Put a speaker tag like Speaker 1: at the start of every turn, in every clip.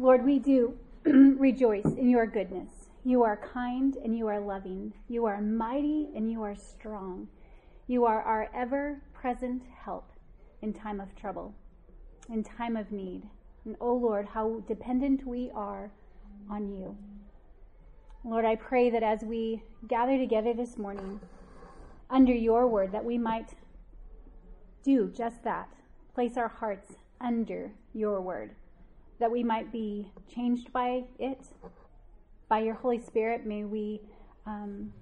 Speaker 1: Lord, we do rejoice in your goodness. You are kind and you are loving. You are mighty and you are strong. You are our ever present help in time of trouble, in time of need. And oh Lord, how dependent we are on you. Lord, I pray that as we gather together this morning under your word, that we might do just that place our hearts under your word, that we might be changed by it. By your Holy Spirit, may we, um,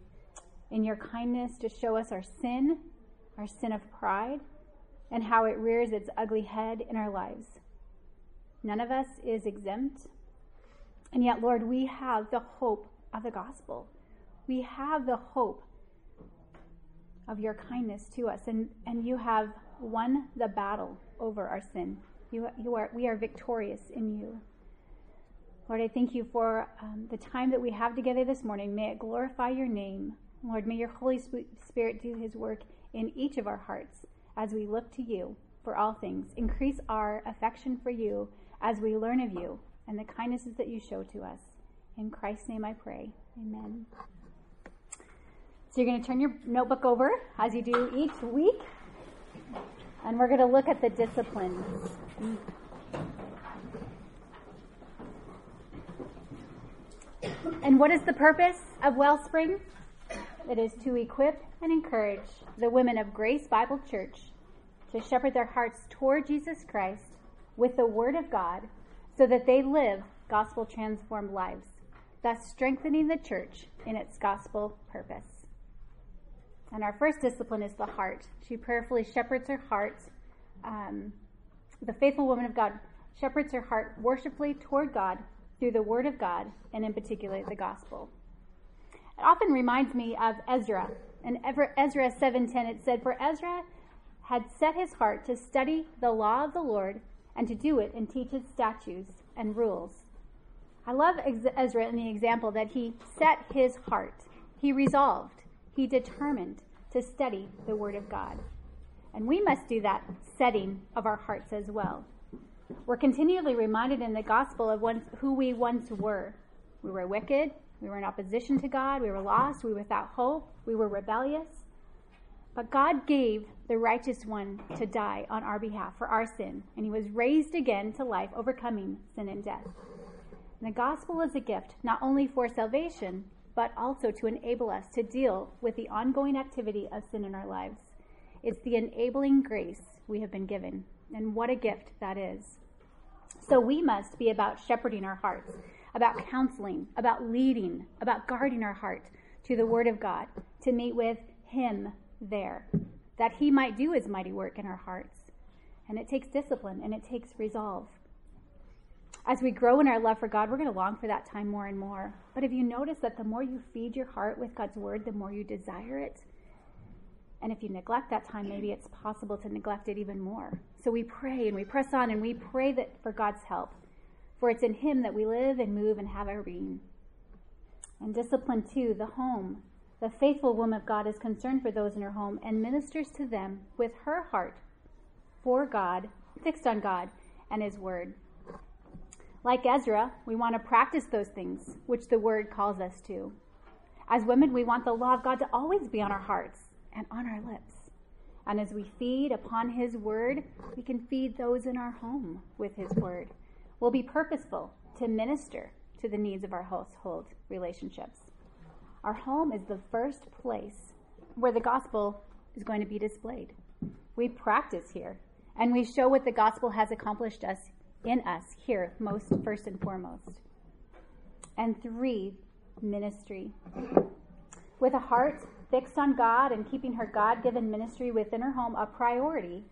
Speaker 1: in your kindness, to show us our sin, our sin of pride, and how it rears its ugly head in our lives. None of us is exempt. And yet, Lord, we have the hope of the gospel. We have the hope of your kindness to us, and, and you have won the battle over our sin. You, you are, we are victorious in you. Lord, I thank you for um, the time that we have together this morning. May it glorify your name. Lord, may your Holy Spirit do his work in each of our hearts as we look to you for all things. Increase our affection for you as we learn of you and the kindnesses that you show to us. In Christ's name I pray. Amen. So you're going to turn your notebook over as you do each week. And we're going to look at the disciplines. And what is the purpose of Wellspring? It is to equip and encourage the women of Grace Bible Church to shepherd their hearts toward Jesus Christ with the Word of God so that they live gospel transformed lives, thus strengthening the church in its gospel purpose. And our first discipline is the heart. She prayerfully shepherds her heart. Um, the faithful woman of God shepherds her heart worshipfully toward God through the Word of God, and in particular, the gospel. It often reminds me of Ezra. In Ezra 7:10, it said, "For Ezra had set his heart to study the law of the Lord and to do it and teach his statutes and rules." I love Ezra in the example that he set his heart. He resolved he determined to study the Word of God. And we must do that setting of our hearts as well. We're continually reminded in the gospel of once, who we once were. We were wicked, we were in opposition to God, we were lost, we were without hope, we were rebellious. But God gave the righteous one to die on our behalf for our sin, and he was raised again to life, overcoming sin and death. And the gospel is a gift not only for salvation, but also to enable us to deal with the ongoing activity of sin in our lives. It's the enabling grace we have been given, and what a gift that is. So we must be about shepherding our hearts, about counseling, about leading, about guarding our heart to the Word of God, to meet with Him there, that He might do His mighty work in our hearts. And it takes discipline and it takes resolve as we grow in our love for God, we're going to long for that time more and more. But if you notice that the more you feed your heart with God's word, the more you desire it. And if you neglect that time, maybe it's possible to neglect it even more. So we pray and we press on and we pray that for God's help. For it's in Him that we live and move and have our being. And discipline too, the home. The faithful woman of God is concerned for those in her home and ministers to them with her heart for God, fixed on God and His Word. Like Ezra, we want to practice those things which the word calls us to. As women, we want the law of God to always be on our hearts and on our lips. And as we feed upon his word, we can feed those in our home with his word. We'll be purposeful to minister to the needs of our household relationships. Our home is the first place where the gospel is going to be displayed. We practice here, and we show what the gospel has accomplished us in us here, most first and foremost. And three, ministry. With a heart fixed on God and keeping her God given ministry within her home a priority,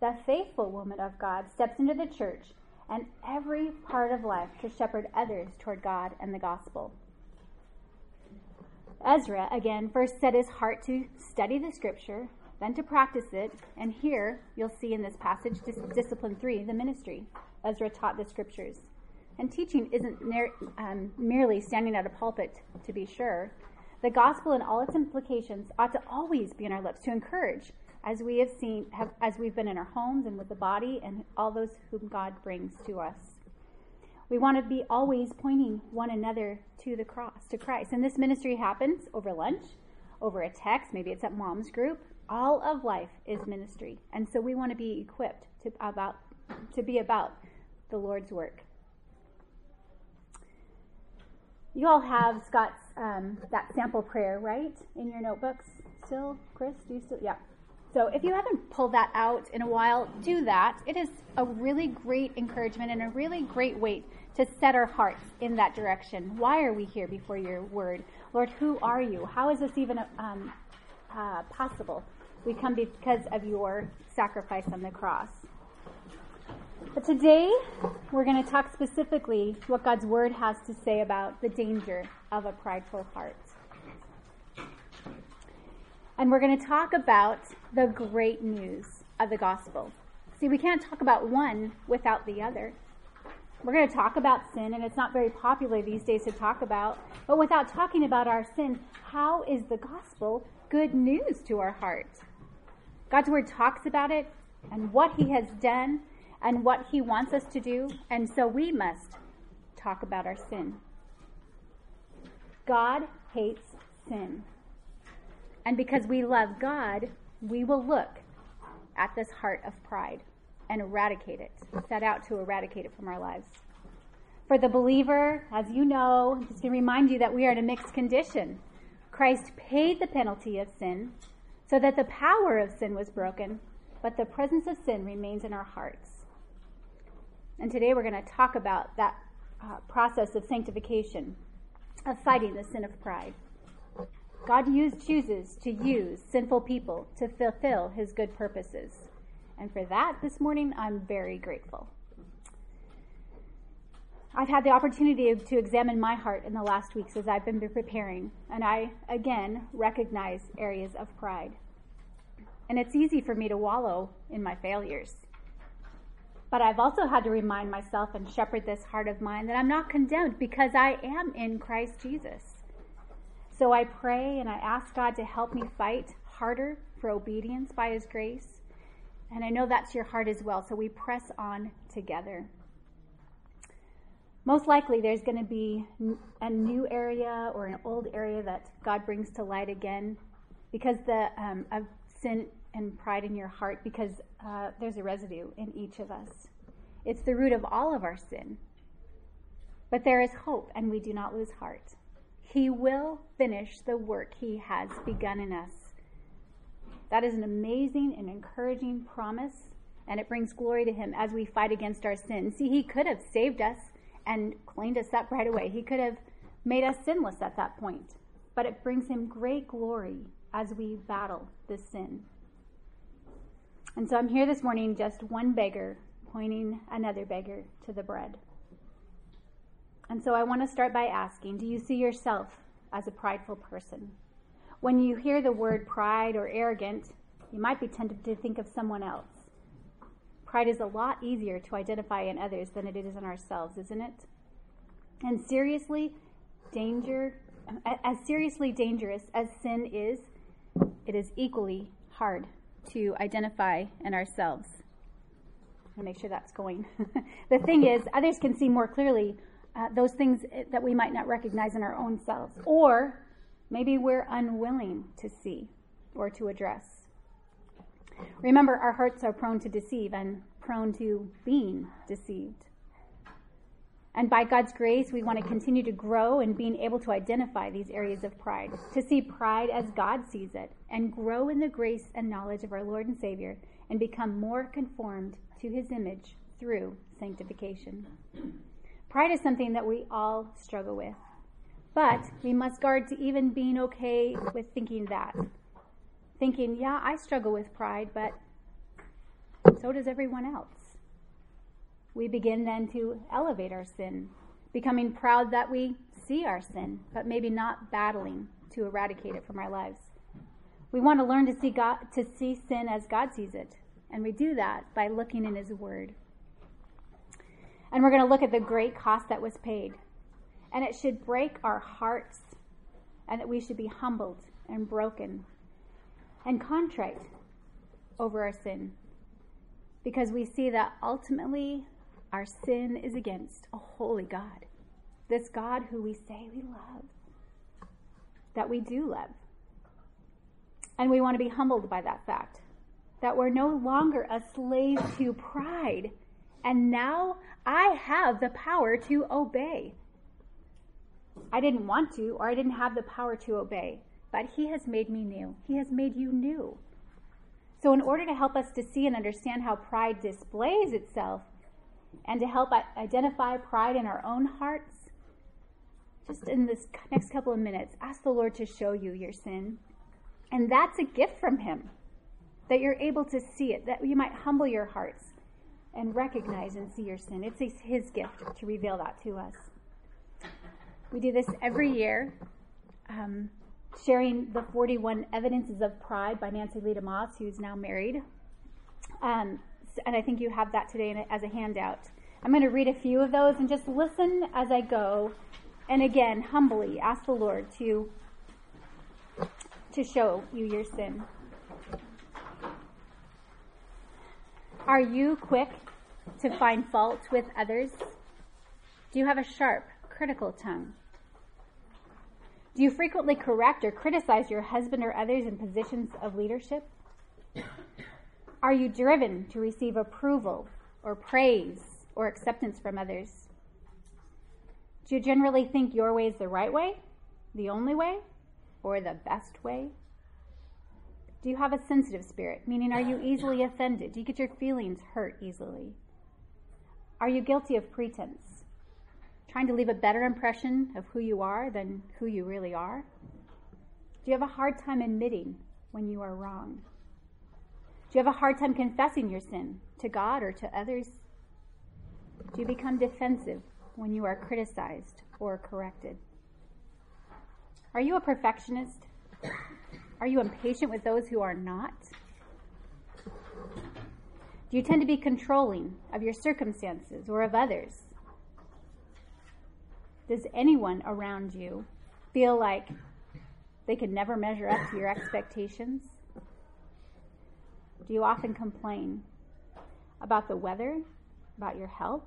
Speaker 1: the faithful woman of God steps into the church and every part of life to shepherd others toward God and the gospel. Ezra, again, first set his heart to study the scripture, then to practice it, and here you'll see in this passage, Discipline 3, the ministry. Ezra taught the scriptures. And teaching isn't um, merely standing at a pulpit, to be sure. The gospel and all its implications ought to always be in our lips to encourage, as we have seen, have, as we've been in our homes and with the body and all those whom God brings to us. We want to be always pointing one another to the cross, to Christ. And this ministry happens over lunch, over a text, maybe it's at mom's group. All of life is ministry. And so we want to be equipped to about to be about the Lord's work. You all have Scott's um, that sample prayer, right, in your notebooks still, Chris? Do you still? Yeah. So if you haven't pulled that out in a while, do that. It is a really great encouragement and a really great way to set our hearts in that direction. Why are we here before your word? Lord, who are you? How is this even um, uh, possible? We come because of your sacrifice on the cross. But today, we're going to talk specifically what God's Word has to say about the danger of a prideful heart. And we're going to talk about the great news of the gospel. See, we can't talk about one without the other. We're going to talk about sin, and it's not very popular these days to talk about. But without talking about our sin, how is the gospel good news to our heart? God's word talks about it and what he has done and what He wants us to do, and so we must talk about our sin. God hates sin. And because we love God, we will look at this heart of pride and eradicate it, set out to eradicate it from our lives. For the believer, as you know, just to remind you that we are in a mixed condition. Christ paid the penalty of sin so that the power of sin was broken, but the presence of sin remains in our hearts. And today we're going to talk about that uh, process of sanctification, of fighting the sin of pride. God use, chooses to use sinful people to fulfill his good purposes. And for that, this morning, I'm very grateful. I've had the opportunity to examine my heart in the last weeks as I've been preparing, and I, again, recognize areas of pride. And it's easy for me to wallow in my failures. But I've also had to remind myself and shepherd this heart of mine that I'm not condemned because I am in Christ Jesus. So I pray and I ask God to help me fight harder for obedience by His grace. And I know that's your heart as well. So we press on together. Most likely, there's going to be a new area or an old area that God brings to light again because the um, of sin and pride in your heart because uh, there's a residue in each of us. It's the root of all of our sin. But there is hope, and we do not lose heart. He will finish the work He has begun in us. That is an amazing and encouraging promise, and it brings glory to Him as we fight against our sin. See, He could have saved us and cleaned us up right away, He could have made us sinless at that point. But it brings Him great glory as we battle this sin. And so I'm here this morning, just one beggar pointing another beggar to the bread. And so I want to start by asking Do you see yourself as a prideful person? When you hear the word pride or arrogant, you might be tempted to think of someone else. Pride is a lot easier to identify in others than it is in ourselves, isn't it? And seriously, danger, as seriously dangerous as sin is, it is equally hard to identify in ourselves. I make sure that's going. the thing is, others can see more clearly uh, those things that we might not recognize in our own selves, or maybe we're unwilling to see or to address. Remember, our hearts are prone to deceive and prone to being deceived. And by God's grace, we want to continue to grow in being able to identify these areas of pride, to see pride as God sees it, and grow in the grace and knowledge of our Lord and Savior, and become more conformed to his image through sanctification. Pride is something that we all struggle with, but we must guard to even being okay with thinking that. Thinking, yeah, I struggle with pride, but so does everyone else. We begin then to elevate our sin, becoming proud that we see our sin, but maybe not battling to eradicate it from our lives. We want to learn to see God to see sin as God sees it, and we do that by looking in His Word. And we're going to look at the great cost that was paid. And it should break our hearts, and that we should be humbled and broken and contrite over our sin. Because we see that ultimately our sin is against a holy God, this God who we say we love, that we do love. And we want to be humbled by that fact that we're no longer a slave to pride. And now I have the power to obey. I didn't want to, or I didn't have the power to obey, but He has made me new. He has made you new. So, in order to help us to see and understand how pride displays itself, and to help identify pride in our own hearts, just in this next couple of minutes, ask the Lord to show you your sin. And that's a gift from Him, that you're able to see it, that you might humble your hearts and recognize and see your sin. It's His gift to reveal that to us. We do this every year, um, sharing the 41 Evidences of Pride by Nancy Leigh DeMoss, who's now married. Um, and I think you have that today as a handout. I'm going to read a few of those and just listen as I go. And again, humbly ask the Lord to, to show you your sin. Are you quick to find fault with others? Do you have a sharp, critical tongue? Do you frequently correct or criticize your husband or others in positions of leadership? Are you driven to receive approval or praise or acceptance from others? Do you generally think your way is the right way, the only way, or the best way? Do you have a sensitive spirit? Meaning, are you easily offended? Do you get your feelings hurt easily? Are you guilty of pretense? Trying to leave a better impression of who you are than who you really are? Do you have a hard time admitting when you are wrong? Do you have a hard time confessing your sin to God or to others? Do you become defensive when you are criticized or corrected? Are you a perfectionist? Are you impatient with those who are not? Do you tend to be controlling of your circumstances or of others? Does anyone around you feel like they can never measure up to your expectations? Do you often complain about the weather, about your health,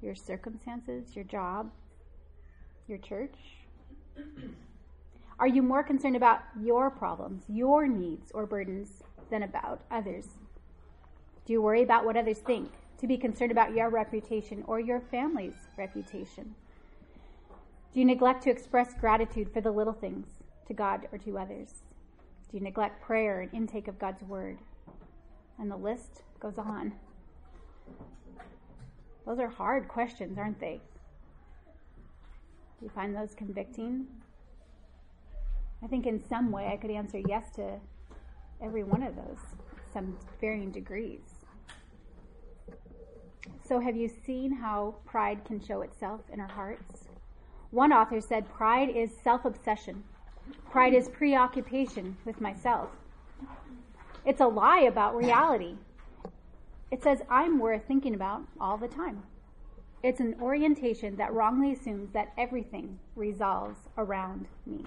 Speaker 1: your circumstances, your job, your church? Are you more concerned about your problems, your needs or burdens than about others? Do you worry about what others think? To be concerned about your reputation or your family's reputation? Do you neglect to express gratitude for the little things to God or to others? Do you neglect prayer and intake of God's word? And the list goes on. Those are hard questions, aren't they? Do you find those convicting? I think in some way I could answer yes to every one of those, some varying degrees. So, have you seen how pride can show itself in our hearts? One author said pride is self obsession, pride is preoccupation with myself. It's a lie about reality. It says I'm worth thinking about all the time. It's an orientation that wrongly assumes that everything resolves around me.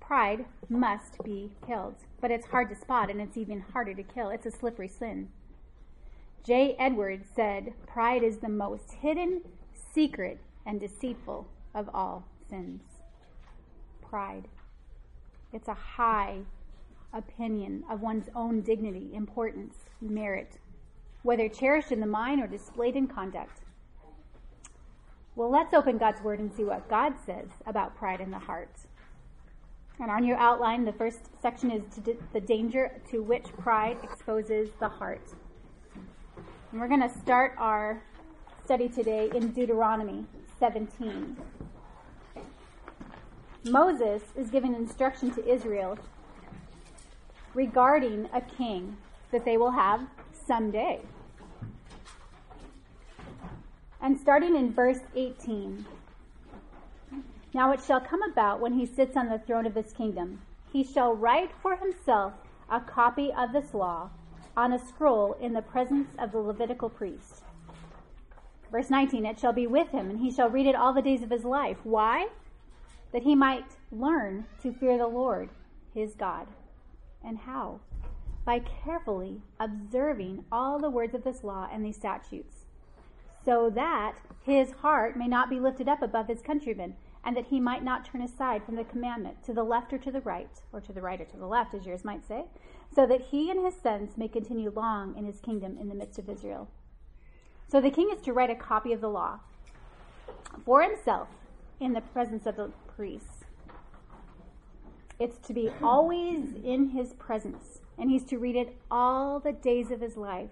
Speaker 1: Pride must be killed, but it's hard to spot and it's even harder to kill. It's a slippery sin. J. Edwards said, Pride is the most hidden, secret, and deceitful of all sins. Pride. It's a high, opinion of one's own dignity, importance, merit, whether cherished in the mind or displayed in conduct. Well, let's open God's Word and see what God says about pride in the heart. And on your outline, the first section is the danger to which pride exposes the heart. And we're going to start our study today in Deuteronomy 17. Moses is giving instruction to Israel regarding a king that they will have someday. And starting in verse 18 Now it shall come about when he sits on the throne of his kingdom, he shall write for himself a copy of this law on a scroll in the presence of the Levitical priest. Verse 19 It shall be with him, and he shall read it all the days of his life. Why? That he might learn to fear the Lord his God. And how? By carefully observing all the words of this law and these statutes. so that his heart may not be lifted up above his countrymen, and that he might not turn aside from the commandment to the left or to the right, or to the right or to the left, as yours might say, so that he and his sons may continue long in his kingdom in the midst of Israel. So the king is to write a copy of the law for himself in the presence of the priests. It's to be always in his presence, and he's to read it all the days of his life,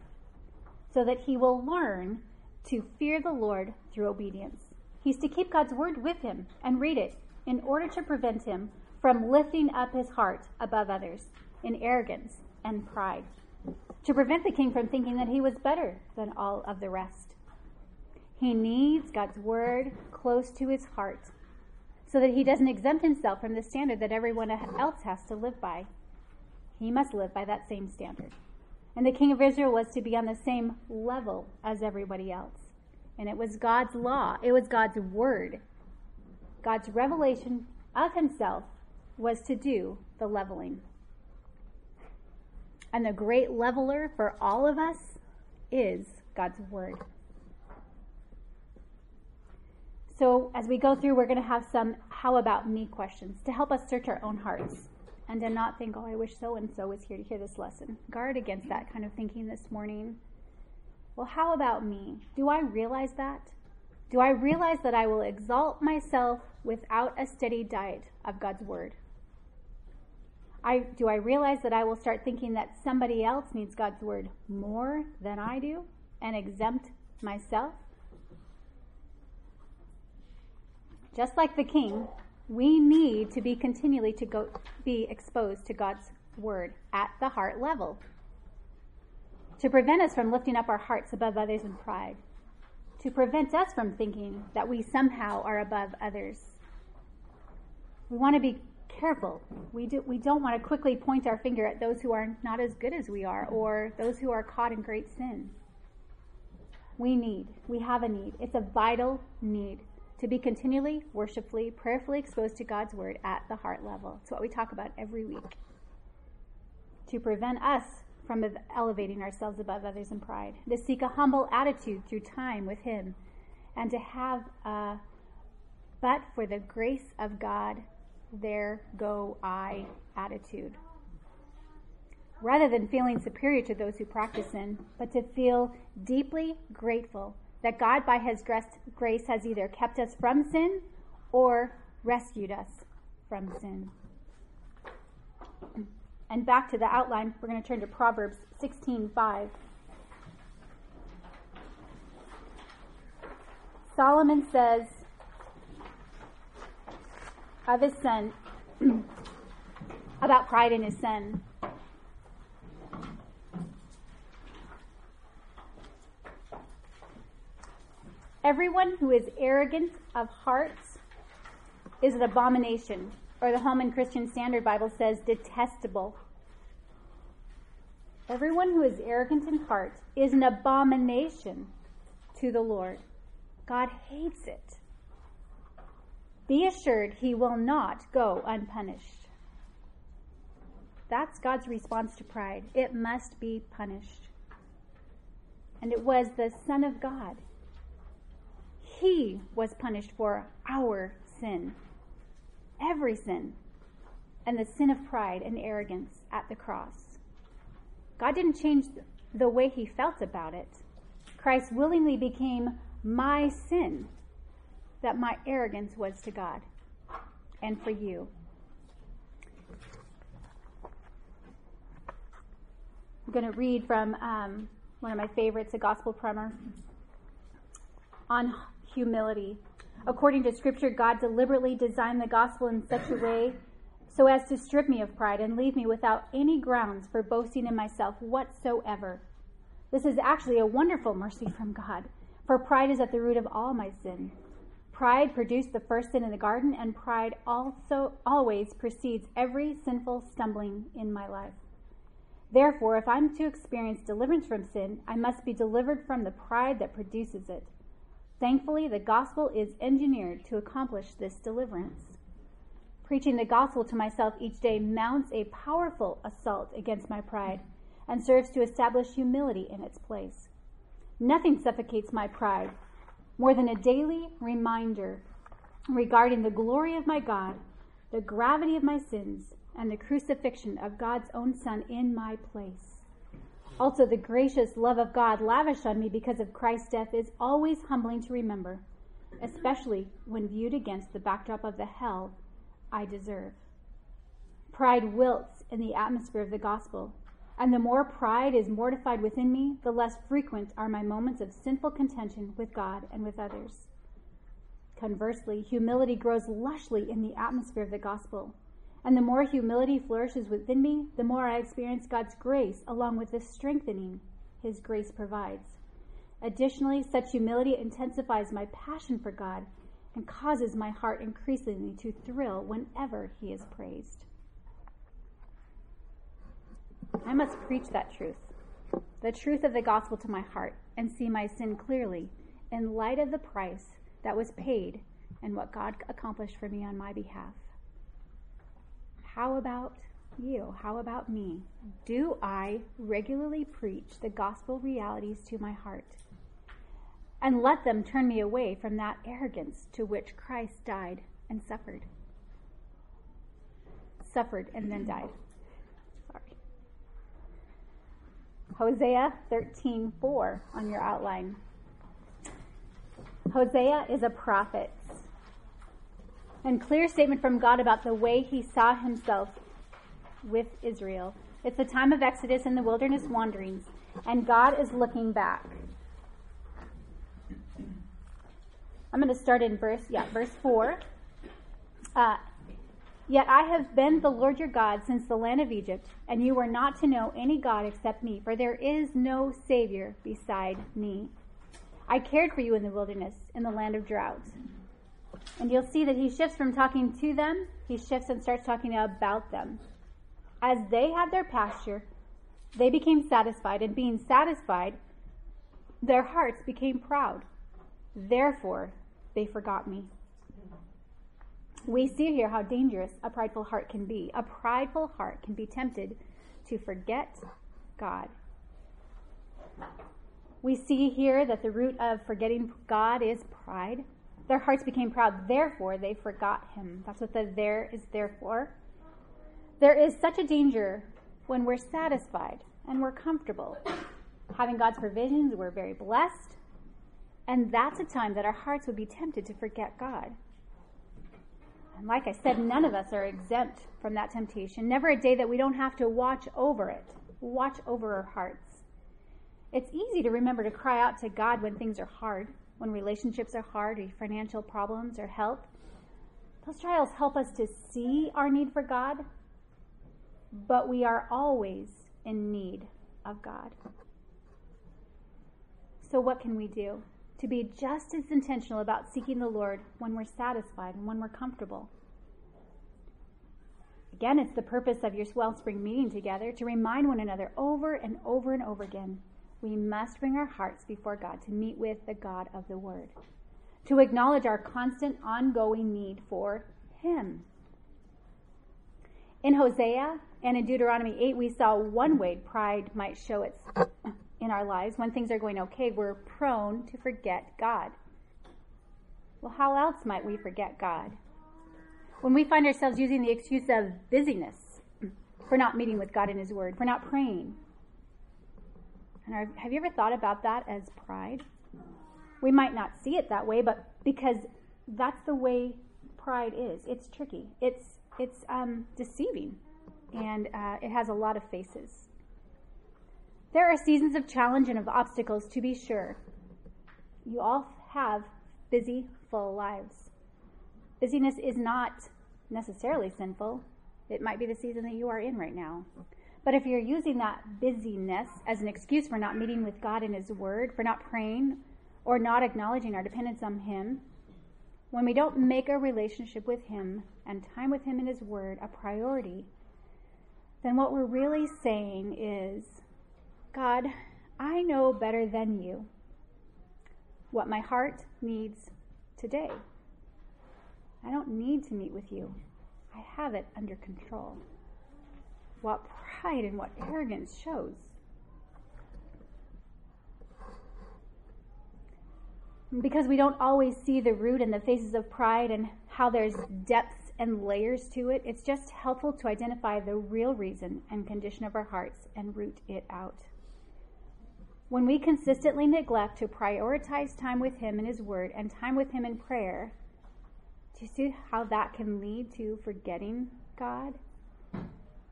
Speaker 1: so that he will learn to fear the Lord through obedience. He's to keep God's word with him and read it in order to prevent him from lifting up his heart above others in arrogance and pride, to prevent the king from thinking that he was better than all of the rest. He needs God's word close to his heart so that he doesn't exempt himself from the standard that everyone else has to live by. He must live by that same standard. And the king of Israel was to be on the same level as everybody else. And it was God's law, it was God's word. God's revelation of himself was to do the leveling. And the great leveler for all of us is God's word. So, as we go through, we're going to have some how about me questions to help us search our own hearts and to not think, oh, I wish so and so was here to hear this lesson. Guard against that kind of thinking this morning. Well, how about me? Do I realize that? Do I realize that I will exalt myself without a steady diet of God's word? I, do I realize that I will start thinking that somebody else needs God's word more than I do and exempt myself? Just like the king, we need to be continually to go be exposed to God's word at the heart level to prevent us from lifting up our hearts above others in pride, to prevent us from thinking that we somehow are above others. We want to be careful. We, do, we don't want to quickly point our finger at those who are not as good as we are or those who are caught in great sin. We need, we have a need. It's a vital need to be continually, worshipfully, prayerfully exposed to God's word at the heart level. It's what we talk about every week. To prevent us from elevating ourselves above others in pride, to seek a humble attitude through time with Him, and to have a but for the grace of God, there go I attitude. Rather than feeling superior to those who practice sin, but to feel deeply grateful that God, by His grace, has either kept us from sin or rescued us from sin. And back to the outline, we're going to turn to Proverbs 16:5. Solomon says of his son about pride in his son. Everyone who is arrogant of heart is an abomination, or the Holman Christian Standard Bible says detestable. Everyone who is arrogant in heart is an abomination to the Lord. God hates it. Be assured he will not go unpunished. That's God's response to pride. It must be punished. And it was the Son of God he was punished for our sin, every sin, and the sin of pride and arrogance at the cross. God didn't change the way he felt about it. Christ willingly became my sin that my arrogance was to God and for you. I'm going to read from um, one of my favorites, a gospel primer on humility. According to Scripture, God deliberately designed the gospel in such a way so as to strip me of pride and leave me without any grounds for boasting in myself whatsoever. This is actually a wonderful mercy from God, for pride is at the root of all my sin. Pride produced the first sin in the garden, and pride also always precedes every sinful stumbling in my life. Therefore, if I'm to experience deliverance from sin, I must be delivered from the pride that produces it. Thankfully, the gospel is engineered to accomplish this deliverance. Preaching the gospel to myself each day mounts a powerful assault against my pride and serves to establish humility in its place. Nothing suffocates my pride more than a daily reminder regarding the glory of my God, the gravity of my sins, and the crucifixion of God's own Son in my place. Also, the gracious love of God lavished on me because of Christ's death is always humbling to remember, especially when viewed against the backdrop of the hell I deserve. Pride wilts in the atmosphere of the gospel, and the more pride is mortified within me, the less frequent are my moments of sinful contention with God and with others. Conversely, humility grows lushly in the atmosphere of the gospel. And the more humility flourishes within me, the more I experience God's grace along with the strengthening His grace provides. Additionally, such humility intensifies my passion for God and causes my heart increasingly to thrill whenever He is praised. I must preach that truth, the truth of the gospel to my heart, and see my sin clearly in light of the price that was paid and what God accomplished for me on my behalf. How about you? How about me? Do I regularly preach the gospel realities to my heart and let them turn me away from that arrogance to which Christ died and suffered? Suffered and then died. Sorry. Hosea 13:4 on your outline. Hosea is a prophet and clear statement from God about the way he saw himself with Israel. It's the time of Exodus and the wilderness wanderings, and God is looking back. I'm going to start in verse, yeah, verse 4. Uh, Yet I have been the Lord your God since the land of Egypt, and you were not to know any God except me, for there is no Savior beside me. I cared for you in the wilderness, in the land of drought. And you'll see that he shifts from talking to them, he shifts and starts talking about them. As they had their pasture, they became satisfied, and being satisfied, their hearts became proud. Therefore, they forgot me. We see here how dangerous a prideful heart can be. A prideful heart can be tempted to forget God. We see here that the root of forgetting God is pride. Their hearts became proud, therefore they forgot him. That's what the there is there for. There is such a danger when we're satisfied and we're comfortable. Having God's provisions, we're very blessed. And that's a time that our hearts would be tempted to forget God. And like I said, none of us are exempt from that temptation. Never a day that we don't have to watch over it, watch over our hearts. It's easy to remember to cry out to God when things are hard, when relationships are hard, or financial problems, or health. Those trials help us to see our need for God, but we are always in need of God. So, what can we do to be just as intentional about seeking the Lord when we're satisfied and when we're comfortable? Again, it's the purpose of your Wellspring meeting together to remind one another over and over and over again we must bring our hearts before God to meet with the God of the Word, to acknowledge our constant, ongoing need for Him. In Hosea and in Deuteronomy 8, we saw one way pride might show its in our lives. When things are going okay, we're prone to forget God. Well, how else might we forget God? When we find ourselves using the excuse of busyness for not meeting with God in His Word, for not praying, and have you ever thought about that as pride? We might not see it that way, but because that's the way pride is. It's tricky. It's it's um, deceiving, and uh, it has a lot of faces. There are seasons of challenge and of obstacles, to be sure. You all have busy, full lives. Busyness is not necessarily sinful. It might be the season that you are in right now. But if you're using that busyness as an excuse for not meeting with God in His Word, for not praying, or not acknowledging our dependence on Him, when we don't make our relationship with Him and time with Him in His Word a priority, then what we're really saying is, God, I know better than you what my heart needs today. I don't need to meet with you. I have it under control. What pride and what arrogance shows. because we don't always see the root and the faces of pride and how there's depths and layers to it, it's just helpful to identify the real reason and condition of our hearts and root it out. When we consistently neglect to prioritize time with Him in His Word and time with Him in prayer, do you see how that can lead to forgetting God?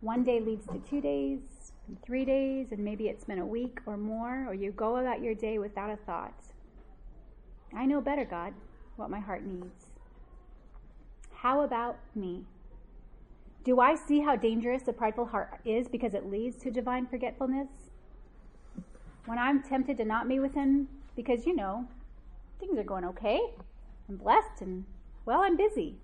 Speaker 1: One day leads to two days, three days, and maybe it's been a week or more, or you go about your day without a thought. I know better, God, what my heart needs. How about me? Do I see how dangerous a prideful heart is because it leads to divine forgetfulness? When I'm tempted to not meet with Him because, you know, things are going okay, I'm blessed, and, well, I'm busy.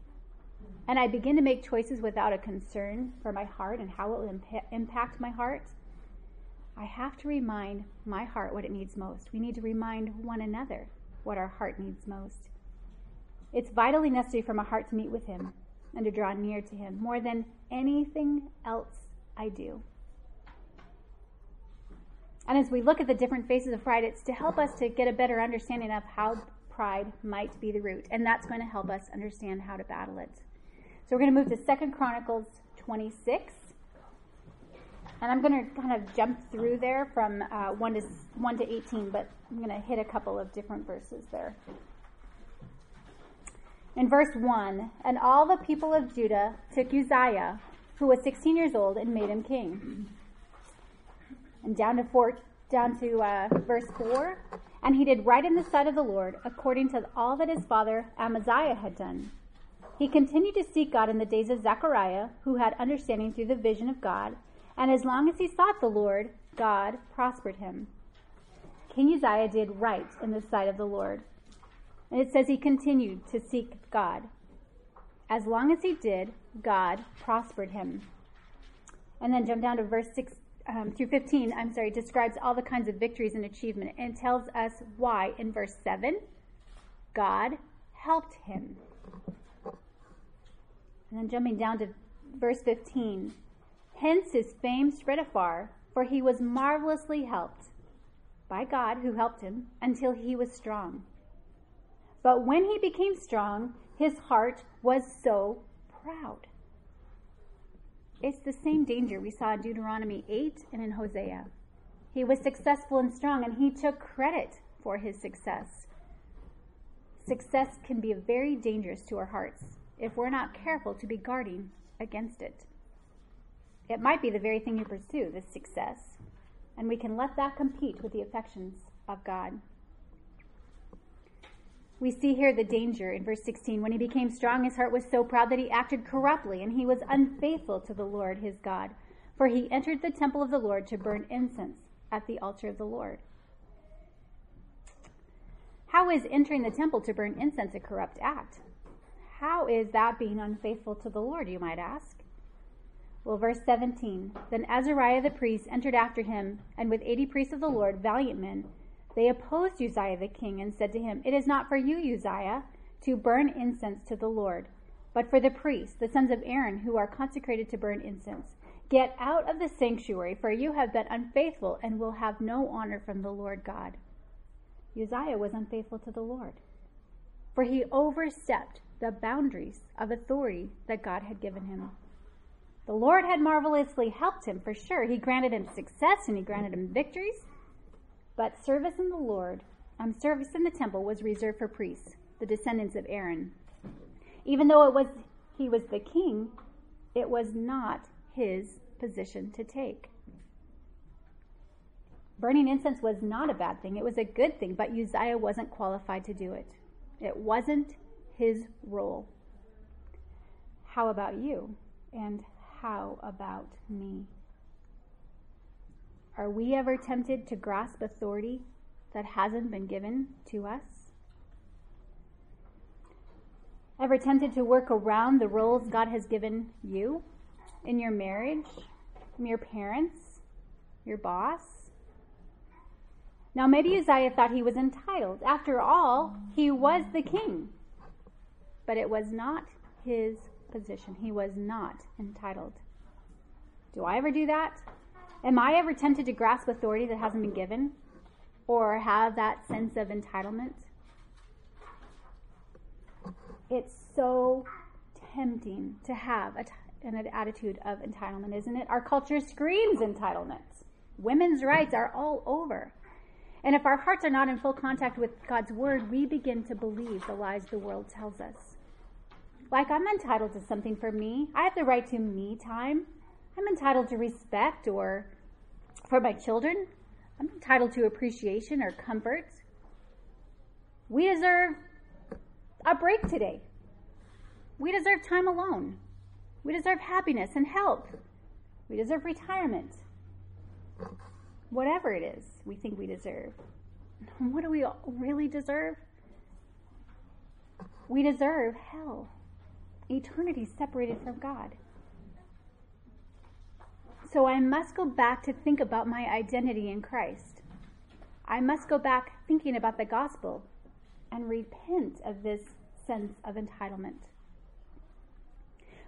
Speaker 1: And I begin to make choices without a concern for my heart and how it will imp- impact my heart. I have to remind my heart what it needs most. We need to remind one another what our heart needs most. It's vitally necessary for my heart to meet with Him and to draw near to Him more than anything else I do. And as we look at the different faces of pride, it's to help us to get a better understanding of how pride might be the root. And that's going to help us understand how to battle it. So we're going to move to Second Chronicles 26. And I'm going to kind of jump through there from uh, 1, to, 1 to 18, but I'm going to hit a couple of different verses there. In verse 1, and all the people of Judah took Uzziah, who was 16 years old, and made him king. And down to, four, down to uh, verse 4, and he did right in the sight of the Lord, according to all that his father Amaziah had done. He continued to seek God in the days of Zechariah, who had understanding through the vision of God and as long as he sought the Lord, God prospered him. King Uzziah did right in the sight of the Lord. And it says he continued to seek God. As long as he did, God prospered him. And then jump down to verse 6 um, through 15, I'm sorry, describes all the kinds of victories and achievement and tells us why in verse 7 God helped him. And then jumping down to verse 15, Hence his fame spread afar, for he was marvelously helped by God who helped him until he was strong. But when he became strong, his heart was so proud. It's the same danger we saw in Deuteronomy 8 and in Hosea. He was successful and strong, and he took credit for his success. Success can be very dangerous to our hearts if we're not careful to be guarding against it. It might be the very thing you pursue, this success, and we can let that compete with the affections of God. We see here the danger in verse 16. When he became strong, his heart was so proud that he acted corruptly, and he was unfaithful to the Lord his God. For he entered the temple of the Lord to burn incense at the altar of the Lord. How is entering the temple to burn incense a corrupt act? How is that being unfaithful to the Lord, you might ask? Well, verse 17 Then Azariah the priest entered after him, and with eighty priests of the Lord, valiant men, they opposed Uzziah the king and said to him, It is not for you, Uzziah, to burn incense to the Lord, but for the priests, the sons of Aaron, who are consecrated to burn incense. Get out of the sanctuary, for you have been unfaithful and will have no honor from the Lord God. Uzziah was unfaithful to the Lord, for he overstepped the boundaries of authority that God had given him. The Lord had marvelously helped him for sure. He granted him success and he granted him victories. But service in the Lord, um, service in the temple was reserved for priests, the descendants of Aaron. Even though it was he was the king, it was not his position to take. Burning incense was not a bad thing. It was a good thing, but Uzziah wasn't qualified to do it. It wasn't his role. How about you? And how about me? Are we ever tempted to grasp authority that hasn't been given to us? Ever tempted to work around the roles God has given you in your marriage, from your parents, your boss? Now, maybe Uzziah thought he was entitled. After all, he was the king. But it was not his position. He was not entitled. Do I ever do that? Am I ever tempted to grasp authority that hasn't been given? Or have that sense of entitlement? it's so tempting to have a, an attitude of entitlement, isn't it? Our culture screams entitlement. Women's rights are all over. And if our hearts are not in full contact with God's word, we begin to believe the lies the world tells us. Like, I'm entitled to something for me. I have the right to me time. I'm entitled to respect or for my children. I'm entitled to appreciation or comfort. We deserve a break today. We deserve time alone. We deserve happiness and health. We deserve retirement. Whatever it is we think we deserve. What do we really deserve? We deserve hell, eternity separated from God. So I must go back to think about my identity in Christ. I must go back thinking about the gospel and repent of this sense of entitlement.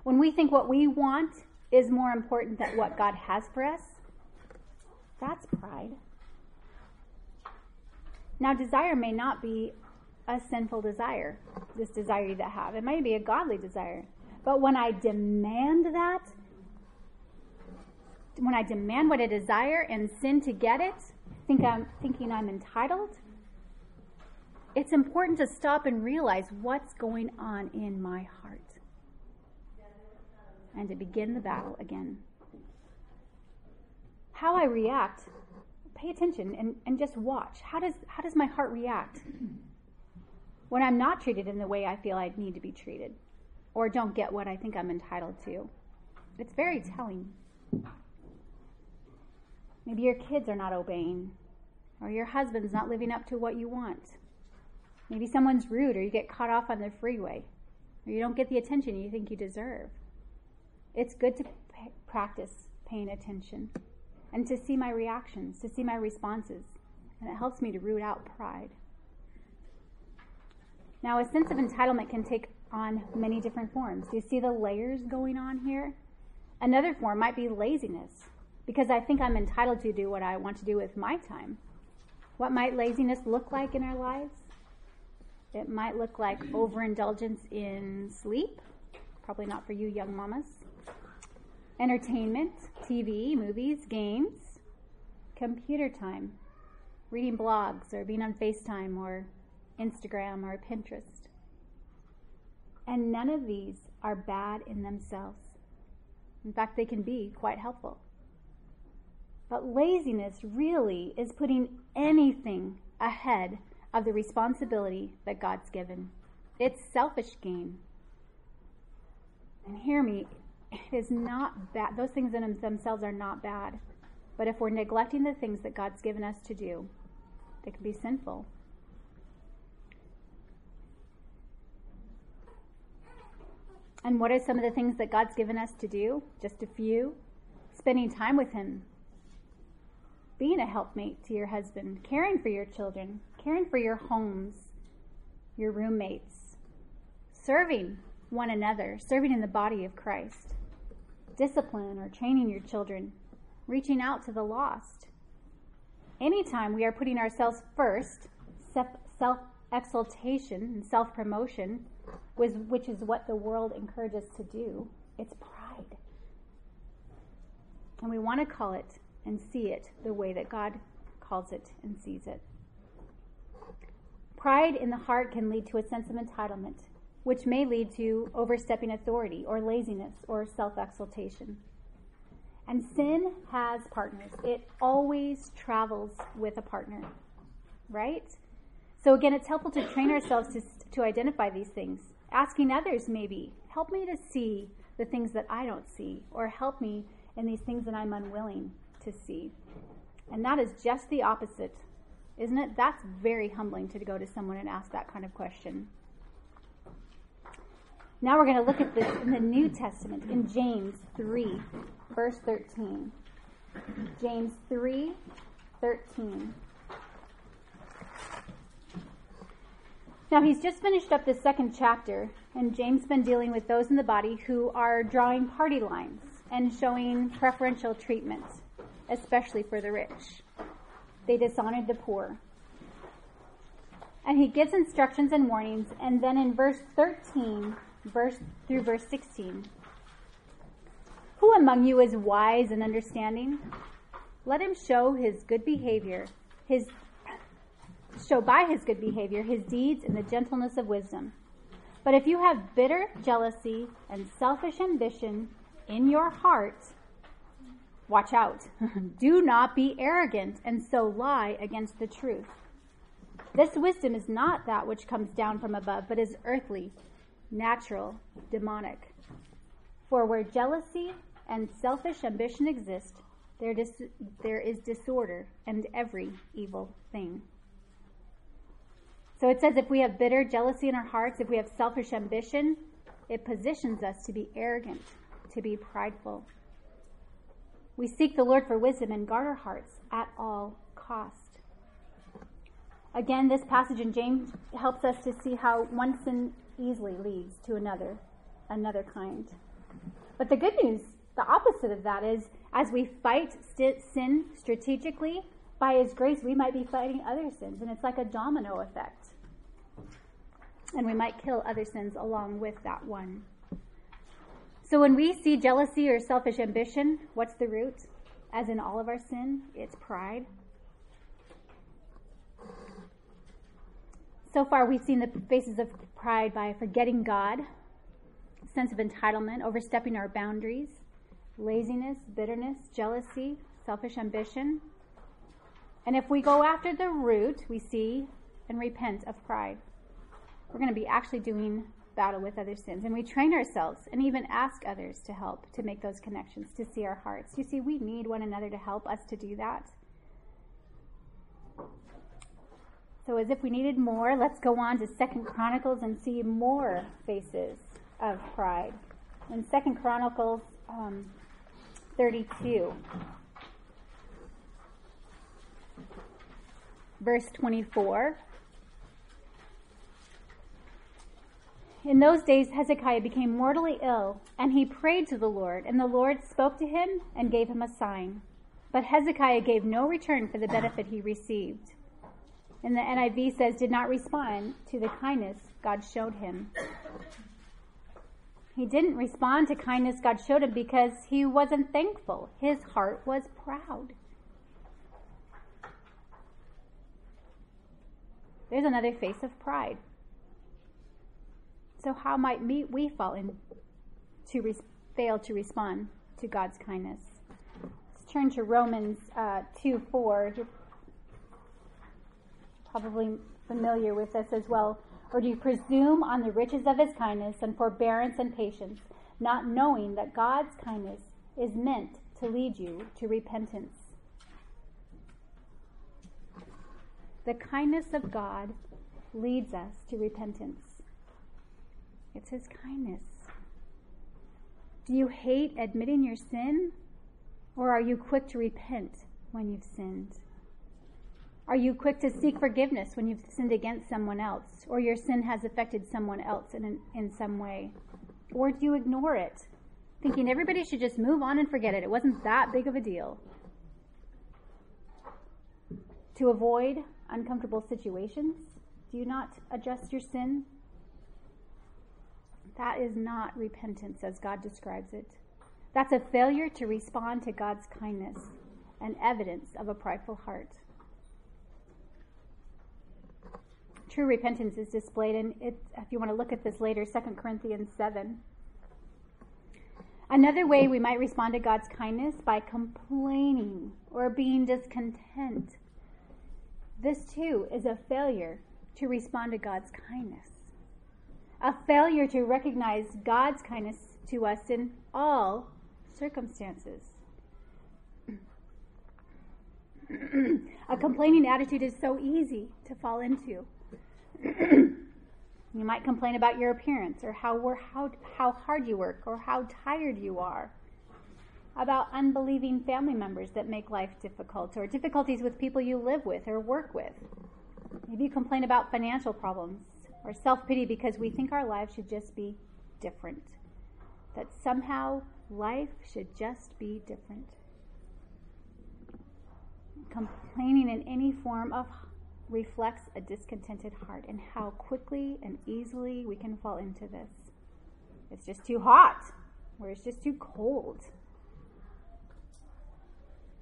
Speaker 1: When we think what we want is more important than what God has for us, that's pride. Now, desire may not be a sinful desire, this desire that I have. It might be a godly desire. But when I demand that, when I demand what I desire and sin to get it, think I'm thinking I'm entitled, it's important to stop and realize what's going on in my heart and to begin the battle again. How I react, pay attention and, and just watch. How does, how does my heart react when I'm not treated in the way I feel I need to be treated or don't get what I think I'm entitled to? It's very telling. Maybe your kids are not obeying, or your husband's not living up to what you want. Maybe someone's rude, or you get caught off on the freeway, or you don't get the attention you think you deserve. It's good to p- practice paying attention and to see my reactions, to see my responses. And it helps me to root out pride. Now, a sense of entitlement can take on many different forms. Do you see the layers going on here? Another form might be laziness, because I think I'm entitled to do what I want to do with my time. What might laziness look like in our lives? It might look like overindulgence in sleep, probably not for you young mamas entertainment, TV, movies, games, computer time, reading blogs, or being on FaceTime, or Instagram, or Pinterest. And none of these are bad in themselves. In fact, they can be quite helpful. But laziness really is putting anything ahead of the responsibility that God's given. It's selfish gain. And hear me, it is not bad. Those things in themselves are not bad. But if we're neglecting the things that God's given us to do, they can be sinful. And what are some of the things that God's given us to do? Just a few. Spending time with Him, being a helpmate to your husband, caring for your children, caring for your homes, your roommates, serving one another, serving in the body of Christ. Discipline or training your children, reaching out to the lost. Anytime we are putting ourselves first, self exaltation and self promotion, which is what the world encourages to do, it's pride. And we want to call it and see it the way that God calls it and sees it. Pride in the heart can lead to a sense of entitlement which may lead to overstepping authority or laziness or self exaltation. And sin has partners, it always travels with a partner, right? So, again, it's helpful to train ourselves to, to identify these things. Asking others, maybe, help me to see the things that I don't see, or help me in these things that I'm unwilling to see. And that is just the opposite, isn't it? That's very humbling to go to someone and ask that kind of question. Now we're going to look at this in the New Testament, in James 3, verse 13. James 3, 13. Now he's just finished up the second chapter, and James been dealing with those in the body who are drawing party lines and showing preferential treatment, especially for the rich. They dishonored the poor. And he gives instructions and warnings. And then in verse 13, verse through verse 16, who among you is wise and understanding? Let him show his good behavior, his show by his good behavior his deeds in the gentleness of wisdom. But if you have bitter jealousy and selfish ambition in your heart, watch out. Do not be arrogant and so lie against the truth. This wisdom is not that which comes down from above, but is earthly, natural, demonic. For where jealousy and selfish ambition exist, there, dis- there is disorder and every evil thing. So it says if we have bitter jealousy in our hearts, if we have selfish ambition, it positions us to be arrogant, to be prideful. We seek the Lord for wisdom and guard our hearts at all cost. Again, this passage in James helps us to see how one sin easily leads to another, another kind. But the good news, the opposite of that is as we fight st- sin strategically, by His grace, we might be fighting other sins, and it's like a domino effect. And we might kill other sins along with that one. So when we see jealousy or selfish ambition, what's the root? As in all of our sin, it's pride. So far, we've seen the faces of pride by forgetting God, sense of entitlement, overstepping our boundaries, laziness, bitterness, jealousy, selfish ambition. And if we go after the root, we see and repent of pride. We're going to be actually doing battle with other sins. And we train ourselves and even ask others to help to make those connections, to see our hearts. You see, we need one another to help us to do that. So, as if we needed more, let's go on to Second Chronicles and see more faces of pride. In Second Chronicles um, 32, verse 24. In those days, Hezekiah became mortally ill, and he prayed to the Lord, and the Lord spoke to him and gave him a sign. But Hezekiah gave no return for the benefit he received and the NIV says, did not respond to the kindness God showed him. He didn't respond to kindness God showed him because he wasn't thankful. His heart was proud. There's another face of pride. So, how might we fall in to fail to respond to God's kindness? Let's turn to Romans uh, 2 4 You're probably familiar with this as well. Or do you presume on the riches of his kindness and forbearance and patience, not knowing that God's kindness is meant to lead you to repentance? The kindness of God leads us to repentance. It's his kindness. Do you hate admitting your sin? Or are you quick to repent when you've sinned? Are you quick to seek forgiveness when you've sinned against someone else or your sin has affected someone else in, in some way? Or do you ignore it, thinking everybody should just move on and forget it? It wasn't that big of a deal. To avoid uncomfortable situations, do you not adjust your sin? That is not repentance as God describes it. That's a failure to respond to God's kindness and evidence of a prideful heart. true repentance is displayed in it if you want to look at this later 2 corinthians 7 another way we might respond to god's kindness by complaining or being discontent this too is a failure to respond to god's kindness a failure to recognize god's kindness to us in all circumstances a complaining attitude is so easy to fall into you might complain about your appearance or how, how, how hard you work or how tired you are. About unbelieving family members that make life difficult or difficulties with people you live with or work with. Maybe you complain about financial problems or self pity because we think our lives should just be different. That somehow life should just be different. Complaining in any form of reflects a discontented heart and how quickly and easily we can fall into this. It's just too hot, or it's just too cold.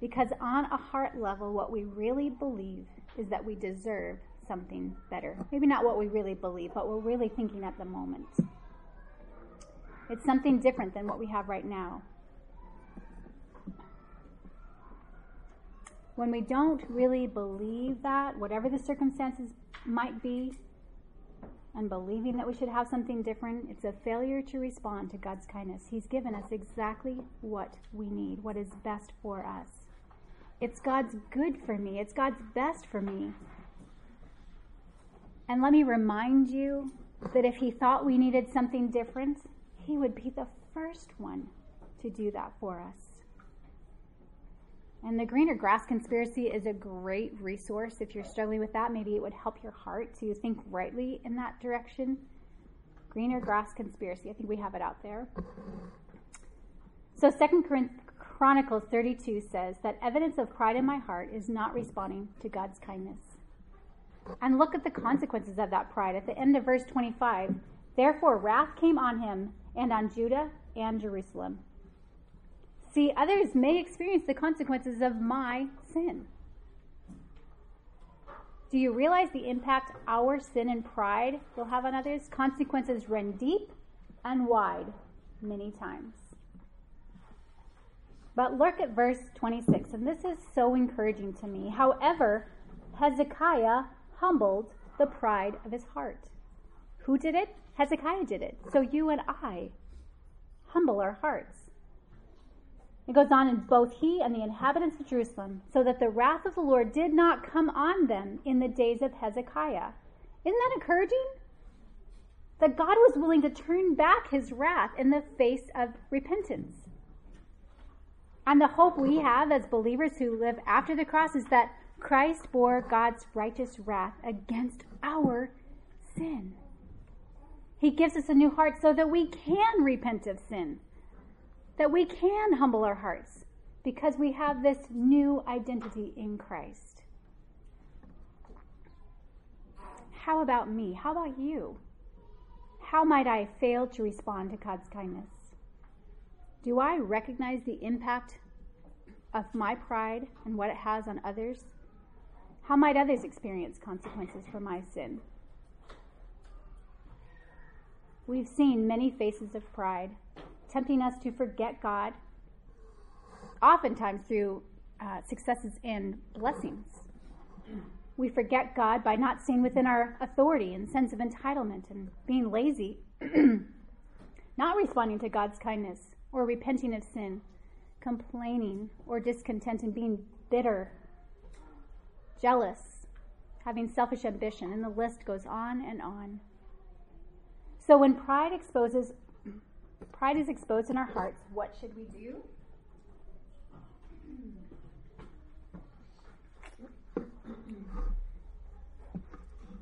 Speaker 1: Because on a heart level, what we really believe is that we deserve something better. Maybe not what we really believe, but we're really thinking at the moment. It's something different than what we have right now. When we don't really believe that, whatever the circumstances might be, and believing that we should have something different, it's a failure to respond to God's kindness. He's given us exactly what we need, what is best for us. It's God's good for me, it's God's best for me. And let me remind you that if He thought we needed something different, He would be the first one to do that for us. And the greener grass conspiracy is a great resource. If you're struggling with that, maybe it would help your heart to think rightly in that direction. Greener grass conspiracy. I think we have it out there. So Second Chronicles 32 says that evidence of pride in my heart is not responding to God's kindness. And look at the consequences of that pride. At the end of verse 25, therefore wrath came on him and on Judah and Jerusalem. See, others may experience the consequences of my sin. Do you realize the impact our sin and pride will have on others? Consequences run deep and wide many times. But look at verse 26, and this is so encouraging to me. However, Hezekiah humbled the pride of his heart. Who did it? Hezekiah did it. So you and I humble our hearts. It goes on, and both he and the inhabitants of Jerusalem, so that the wrath of the Lord did not come on them in the days of Hezekiah. Isn't that encouraging? That God was willing to turn back his wrath in the face of repentance. And the hope we have as believers who live after the cross is that Christ bore God's righteous wrath against our sin. He gives us a new heart so that we can repent of sin that we can humble our hearts because we have this new identity in Christ. How about me? How about you? How might I fail to respond to God's kindness? Do I recognize the impact of my pride and what it has on others? How might others experience consequences for my sin? We've seen many faces of pride tempting us to forget God, oftentimes through uh, successes and blessings. We forget God by not seeing within our authority and sense of entitlement and being lazy, not responding to God's kindness or repenting of sin, complaining or discontent and being bitter, jealous, having selfish ambition, and the list goes on and on. So when pride exposes pride is exposed in our hearts, what should we do?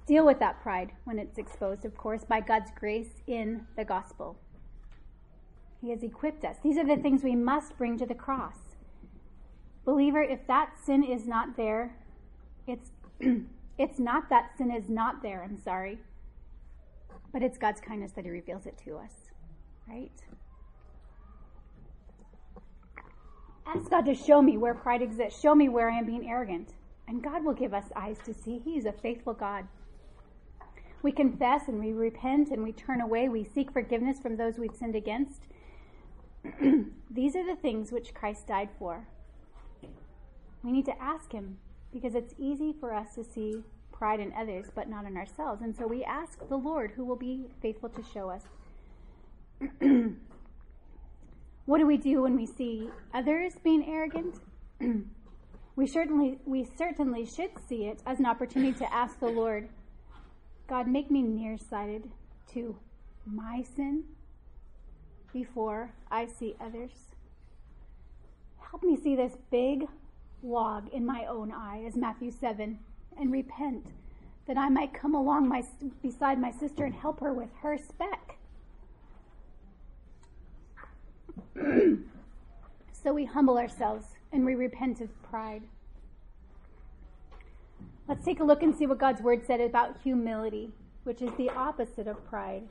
Speaker 1: Deal with that pride when it's exposed, of course, by God's grace in the gospel. He has equipped us. These are the things we must bring to the cross. Believer, if that sin is not there, it's it's not that sin is not there, I'm sorry. But it's God's kindness that he reveals it to us right? Ask God to show me where pride exists. Show me where I am being arrogant. And God will give us eyes to see. He is a faithful God. We confess and we repent and we turn away. We seek forgiveness from those we've sinned against. These are the things which Christ died for. We need to ask Him because it's easy for us to see pride in others but not in ourselves. And so we ask the Lord who will be faithful to show us what do we do when we see others being arrogant? we certainly we certainly should see it as an opportunity to ask the Lord, God, make me nearsighted to my sin before I see others. Help me see this big log in my own eye, as Matthew 7, and repent that I might come along my, beside my sister and help her with her speck. so we humble ourselves and we repent of pride. Let's take a look and see what God's word said about humility, which is the opposite of pride.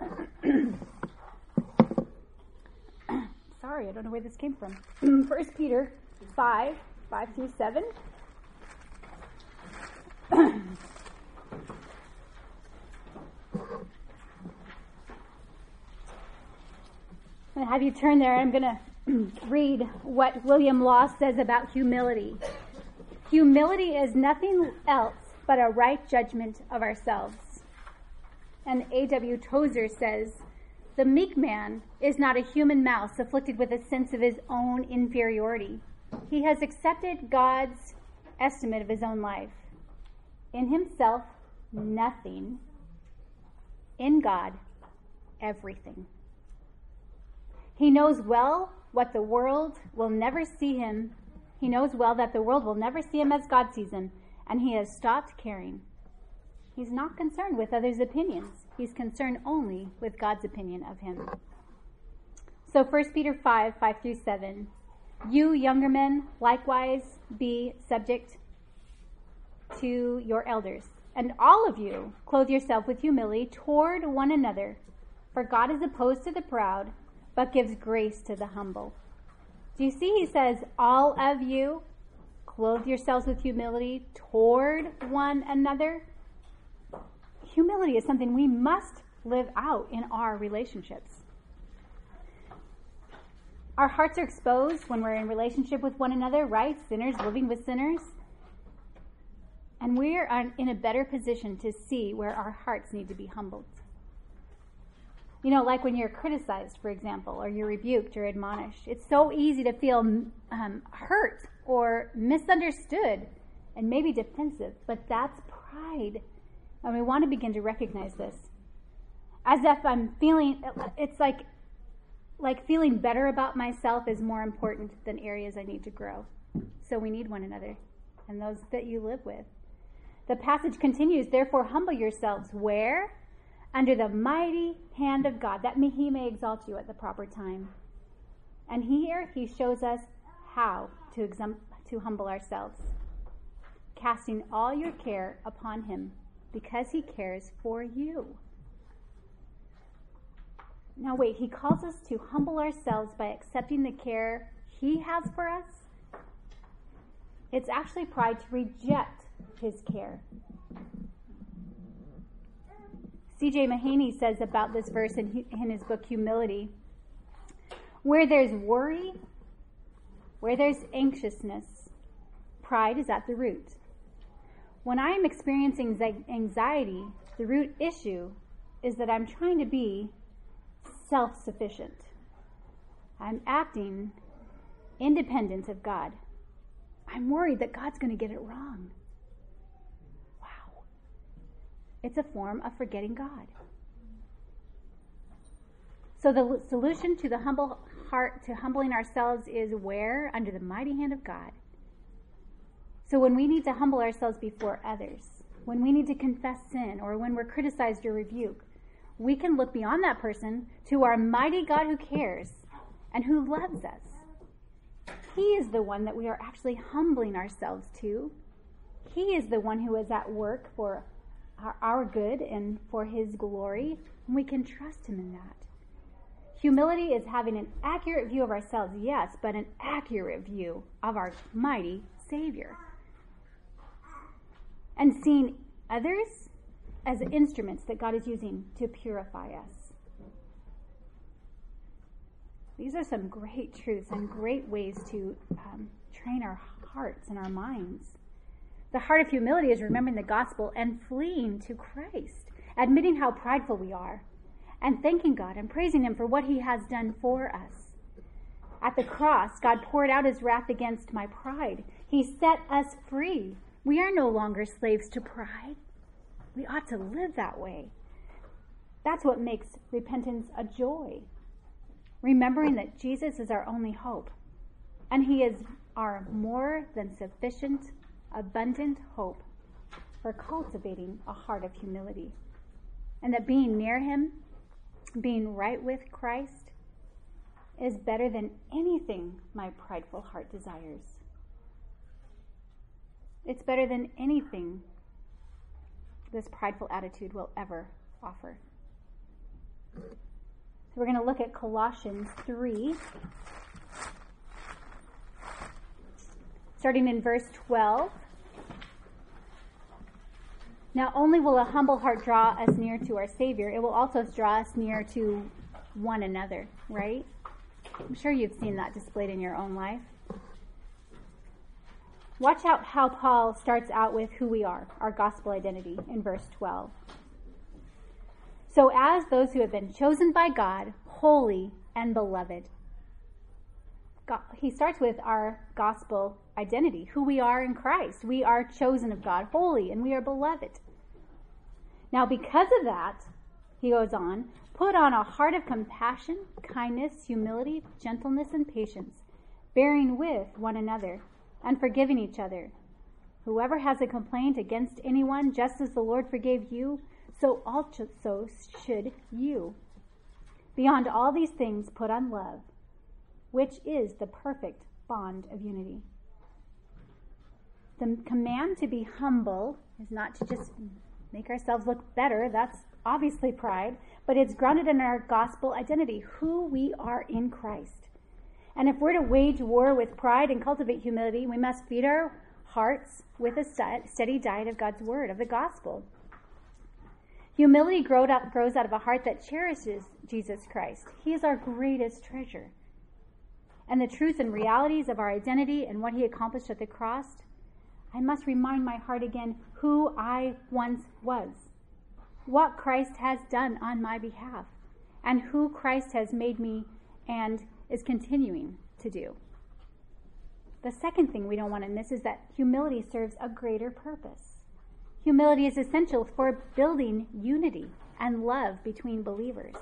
Speaker 1: Sorry, I don't know where this came from. First Peter 5 5 through 7. I'm going to have you turn there. I'm going to read what William Law says about humility. Humility is nothing else but a right judgment of ourselves. And A.W. Tozer says, The meek man is not a human mouse afflicted with a sense of his own inferiority. He has accepted God's estimate of his own life. In himself, nothing. In God, everything. He knows well what the world will never see him. He knows well that the world will never see him as God sees him, and he has stopped caring. He's not concerned with others' opinions. He's concerned only with God's opinion of him. So 1 Peter 5, 5 through 7. You younger men likewise be subject to your elders. And all of you clothe yourself with humility toward one another. For God is opposed to the proud, but gives grace to the humble. Do you see? He says, All of you clothe yourselves with humility toward one another. Humility is something we must live out in our relationships. Our hearts are exposed when we're in relationship with one another, right? Sinners living with sinners. And we're in a better position to see where our hearts need to be humbled. You know, like when you're criticized, for example, or you're rebuked or admonished. It's so easy to feel um, hurt or misunderstood and maybe defensive, but that's pride. And we want to begin to recognize this. As if I'm feeling, it's like, like feeling better about myself is more important than areas I need to grow. So we need one another and those that you live with. The passage continues, therefore humble yourselves where? under the mighty hand of God, that he may exalt you at the proper time. And here he shows us how to, exum- to humble ourselves, casting all your care upon him because he cares for you. Now, wait, he calls us to humble ourselves by accepting the care he has for us. It's actually pride to reject his care. C.J. Mahaney says about this verse in, in his book Humility where there's worry, where there's anxiousness, pride is at the root. When I am experiencing anxiety, the root issue is that I'm trying to be self sufficient. I'm acting independent of God. I'm worried that God's going to get it wrong. Wow. It's a form of forgetting God. So the solution to the humble heart, to humbling ourselves, is where? Under the mighty hand of God. So when we need to humble ourselves before others, when we need to confess sin, or when we're criticized or rebuked, we can look beyond that person to our mighty God who cares and who loves us. He is the one that we are actually humbling ourselves to. He is the one who is at work for our good and for His glory, and we can trust Him in that. Humility is having an accurate view of ourselves, yes, but an accurate view of our mighty Savior. And seeing others as instruments that God is using to purify us. These are some great truths and great ways to um, train our hearts and our minds. The heart of humility is remembering the gospel and fleeing to Christ, admitting how prideful we are, and thanking God and praising Him for what He has done for us. At the cross, God poured out His wrath against my pride. He set us free. We are no longer slaves to pride. We ought to live that way. That's what makes repentance a joy. Remembering that Jesus is our only hope, and He is our more than sufficient abundant hope for cultivating a heart of humility. And that being near Him, being right with Christ, is better than anything my prideful heart desires. It's better than anything this prideful attitude will ever offer. So we're going to look at Colossians 3, starting in verse 12. Not only will a humble heart draw us near to our Savior, it will also draw us near to one another, right? I'm sure you've seen that displayed in your own life. Watch out how Paul starts out with who we are, our gospel identity, in verse 12. So, as those who have been chosen by God, holy and beloved, God, he starts with our gospel identity, who we are in Christ. We are chosen of God, holy, and we are beloved. Now, because of that, he goes on, put on a heart of compassion, kindness, humility, gentleness, and patience, bearing with one another and forgiving each other. Whoever has a complaint against anyone, just as the Lord forgave you, so also should you. Beyond all these things, put on love, which is the perfect bond of unity. The command to be humble is not to just make ourselves look better. That's obviously pride, but it's grounded in our gospel identity, who we are in Christ. And if we're to wage war with pride and cultivate humility, we must feed our hearts with a steady diet of God's word, of the gospel. Humility grows out of a heart that cherishes Jesus Christ. He is our greatest treasure. And the truth and realities of our identity and what he accomplished at the cross, I must remind my heart again who I once was, what Christ has done on my behalf, and who Christ has made me and is continuing to do. The second thing we don't want to miss is that humility serves a greater purpose. Humility is essential for building unity and love between believers.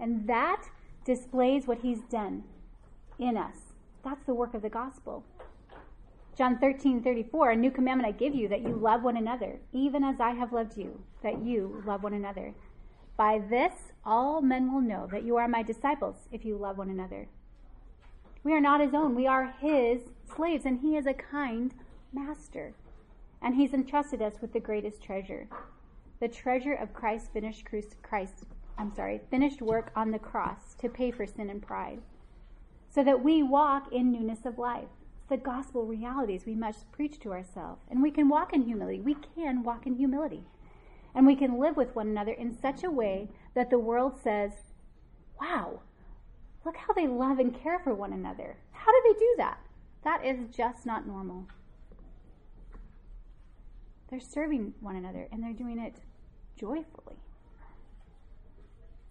Speaker 1: And that displays what he's done in us. That's the work of the gospel. John 13, 34, a new commandment I give you that you love one another, even as I have loved you, that you love one another. By this, all men will know that you are my disciples if you love one another. We are not his own, we are his slaves, and he is a kind master. And he's entrusted us with the greatest treasure the treasure of Christ's finished Christ, I'm sorry, finished work on the cross to pay for sin and pride, so that we walk in newness of life. It's the gospel realities we must preach to ourselves, and we can walk in humility. We can walk in humility. And we can live with one another in such a way that the world says, wow, look how they love and care for one another. How do they do that? That is just not normal. They're serving one another and they're doing it joyfully.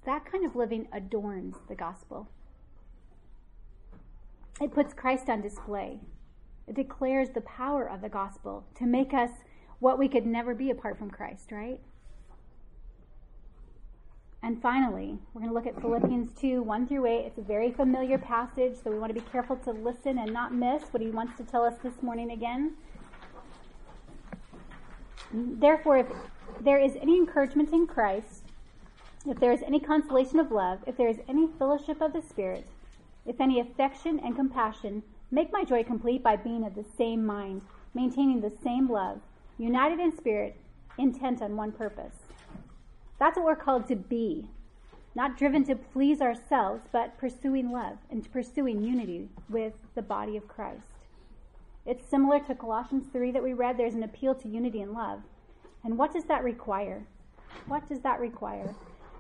Speaker 1: That kind of living adorns the gospel. It puts Christ on display. It declares the power of the gospel to make us what we could never be apart from Christ, right? And finally, we're going to look at Philippians 2 1 through 8. It's a very familiar passage, so we want to be careful to listen and not miss what he wants to tell us this morning again. Therefore, if there is any encouragement in Christ, if there is any consolation of love, if there is any fellowship of the Spirit, if any affection and compassion, make my joy complete by being of the same mind, maintaining the same love, united in spirit, intent on one purpose. That's what we're called to be. Not driven to please ourselves, but pursuing love and pursuing unity with the body of Christ. It's similar to Colossians 3 that we read. There's an appeal to unity and love. And what does that require? What does that require?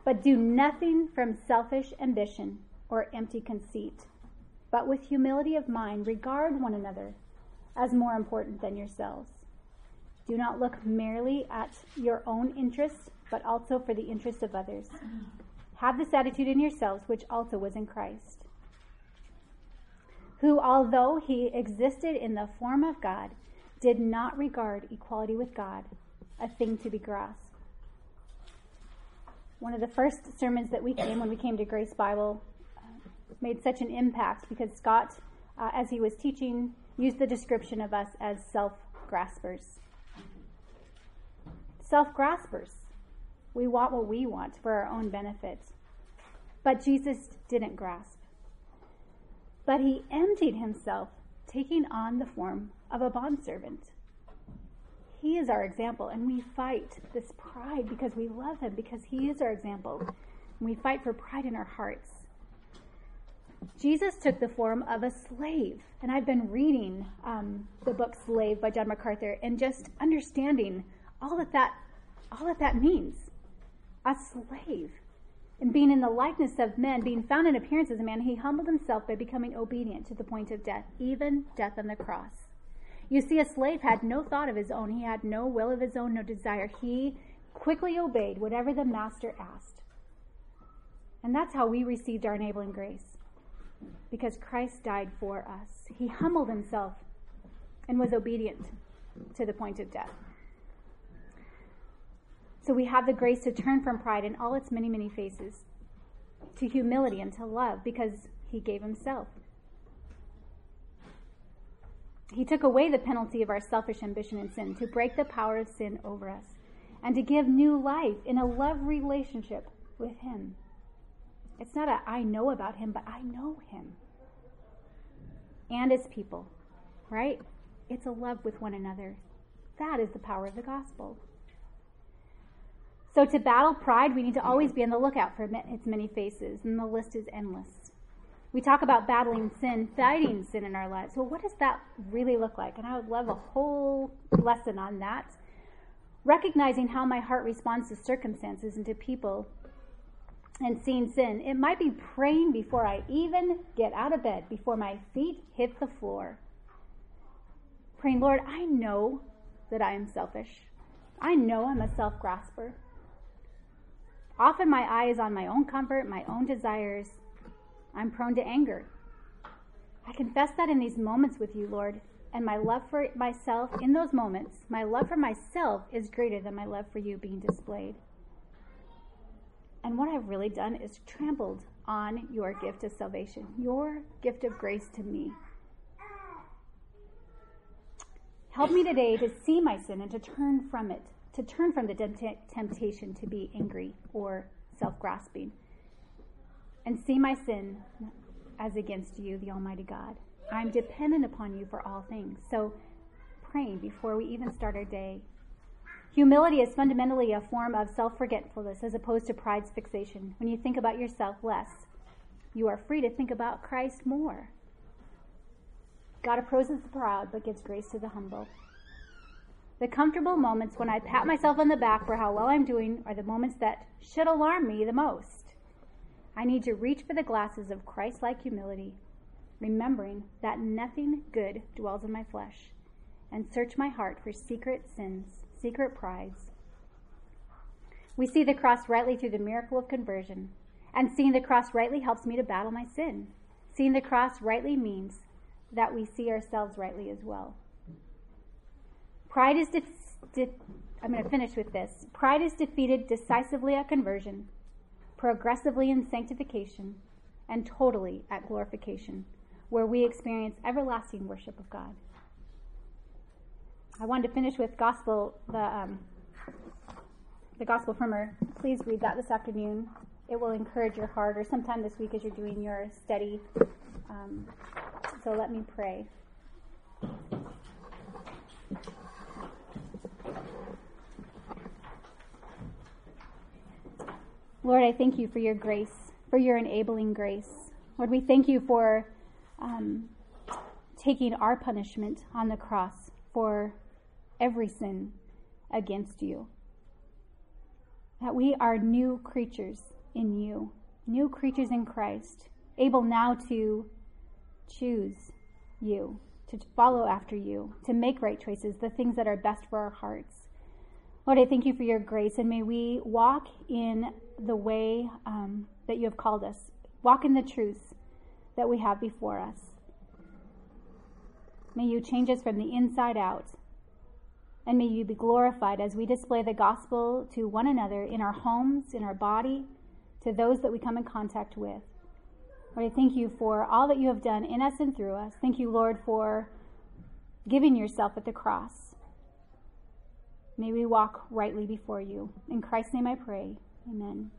Speaker 1: But do nothing from selfish ambition or empty conceit, but with humility of mind regard one another as more important than yourselves. Do not look merely at your own interests, but also for the interests of others. Have this attitude in yourselves, which also was in Christ, who, although he existed in the form of God, did not regard equality with God a thing to be grasped. One of the first sermons that we came when we came to Grace Bible uh, made such an impact because Scott, uh, as he was teaching, used the description of us as self graspers self graspers. We want what we want for our own benefit. But Jesus didn't grasp. But he emptied himself, taking on the form of a bondservant. He is our example, and we fight this pride because we love Him, because He is our example. And we fight for pride in our hearts. Jesus took the form of a slave. And I've been reading um, the book Slave by John MacArthur and just understanding all that that, all that that means. A slave. And being in the likeness of men, being found in appearance as a man, he humbled himself by becoming obedient to the point of death, even death on the cross. You see, a slave had no thought of his own. He had no will of his own, no desire. He quickly obeyed whatever the master asked. And that's how we received our enabling grace because Christ died for us. He humbled himself and was obedient to the point of death. So we have the grace to turn from pride in all its many, many faces to humility and to love because he gave himself. He took away the penalty of our selfish ambition and sin to break the power of sin over us and to give new life in a love relationship with him. It's not a I know about him, but I know him. And his people, right? It's a love with one another. That is the power of the gospel. So, to battle pride, we need to mm-hmm. always be on the lookout for its many faces, and the list is endless. We talk about battling sin, fighting mm-hmm. sin in our lives. Well, what does that really look like? And I would love a whole lesson on that. Recognizing how my heart responds to circumstances and to people and seeing sin. It might be praying before I even get out of bed, before my feet hit the floor. Praying, Lord, I know that I am selfish. I know I'm a self grasper. Often my eye is on my own comfort, my own desires. I'm prone to anger. I confess that in these moments with you, Lord, and my love for myself in those moments, my love for myself is greater than my love for you being displayed. And what I've really done is trampled on your gift of salvation, your gift of grace to me. Help me today to see my sin and to turn from it, to turn from the temptation to be angry or self grasping, and see my sin as against you, the Almighty God. I'm dependent upon you for all things. So, praying before we even start our day Humility is fundamentally a form of self forgetfulness as opposed to pride's fixation. When you think about yourself less, you are free to think about Christ more. God opposes the proud but gives grace to the humble. The comfortable moments when I pat myself on the back for how well I'm doing are the moments that should alarm me the most. I need to reach for the glasses of Christ like humility, remembering that nothing good dwells in my flesh, and search my heart for secret sins secret prides. We see the cross rightly through the miracle of conversion, and seeing the cross rightly helps me to battle my sin. Seeing the cross rightly means that we see ourselves rightly as well. Pride is I'm going to finish with this. Pride is defeated decisively at conversion, progressively in sanctification, and totally at glorification, where we experience everlasting worship of God. I wanted to finish with gospel the um, the gospel primer. Please read that this afternoon. It will encourage your heart, or sometime this week as you're doing your study. Um, so let me pray. Lord, I thank you for your grace, for your enabling grace. Lord, we thank you for um, taking our punishment on the cross for every sin against you. That we are new creatures in you, new creatures in Christ, able now to choose you, to follow after you, to make right choices, the things that are best for our hearts. Lord, I thank you for your grace, and may we walk in the way um, that you have called us, walk in the truths that we have before us. May you change us from the inside out and may you be glorified as we display the gospel to one another in our homes, in our body, to those that we come in contact with. Lord, I thank you for all that you have done in us and through us. Thank you, Lord, for giving yourself at the cross. May we walk rightly before you. In Christ's name I pray. Amen.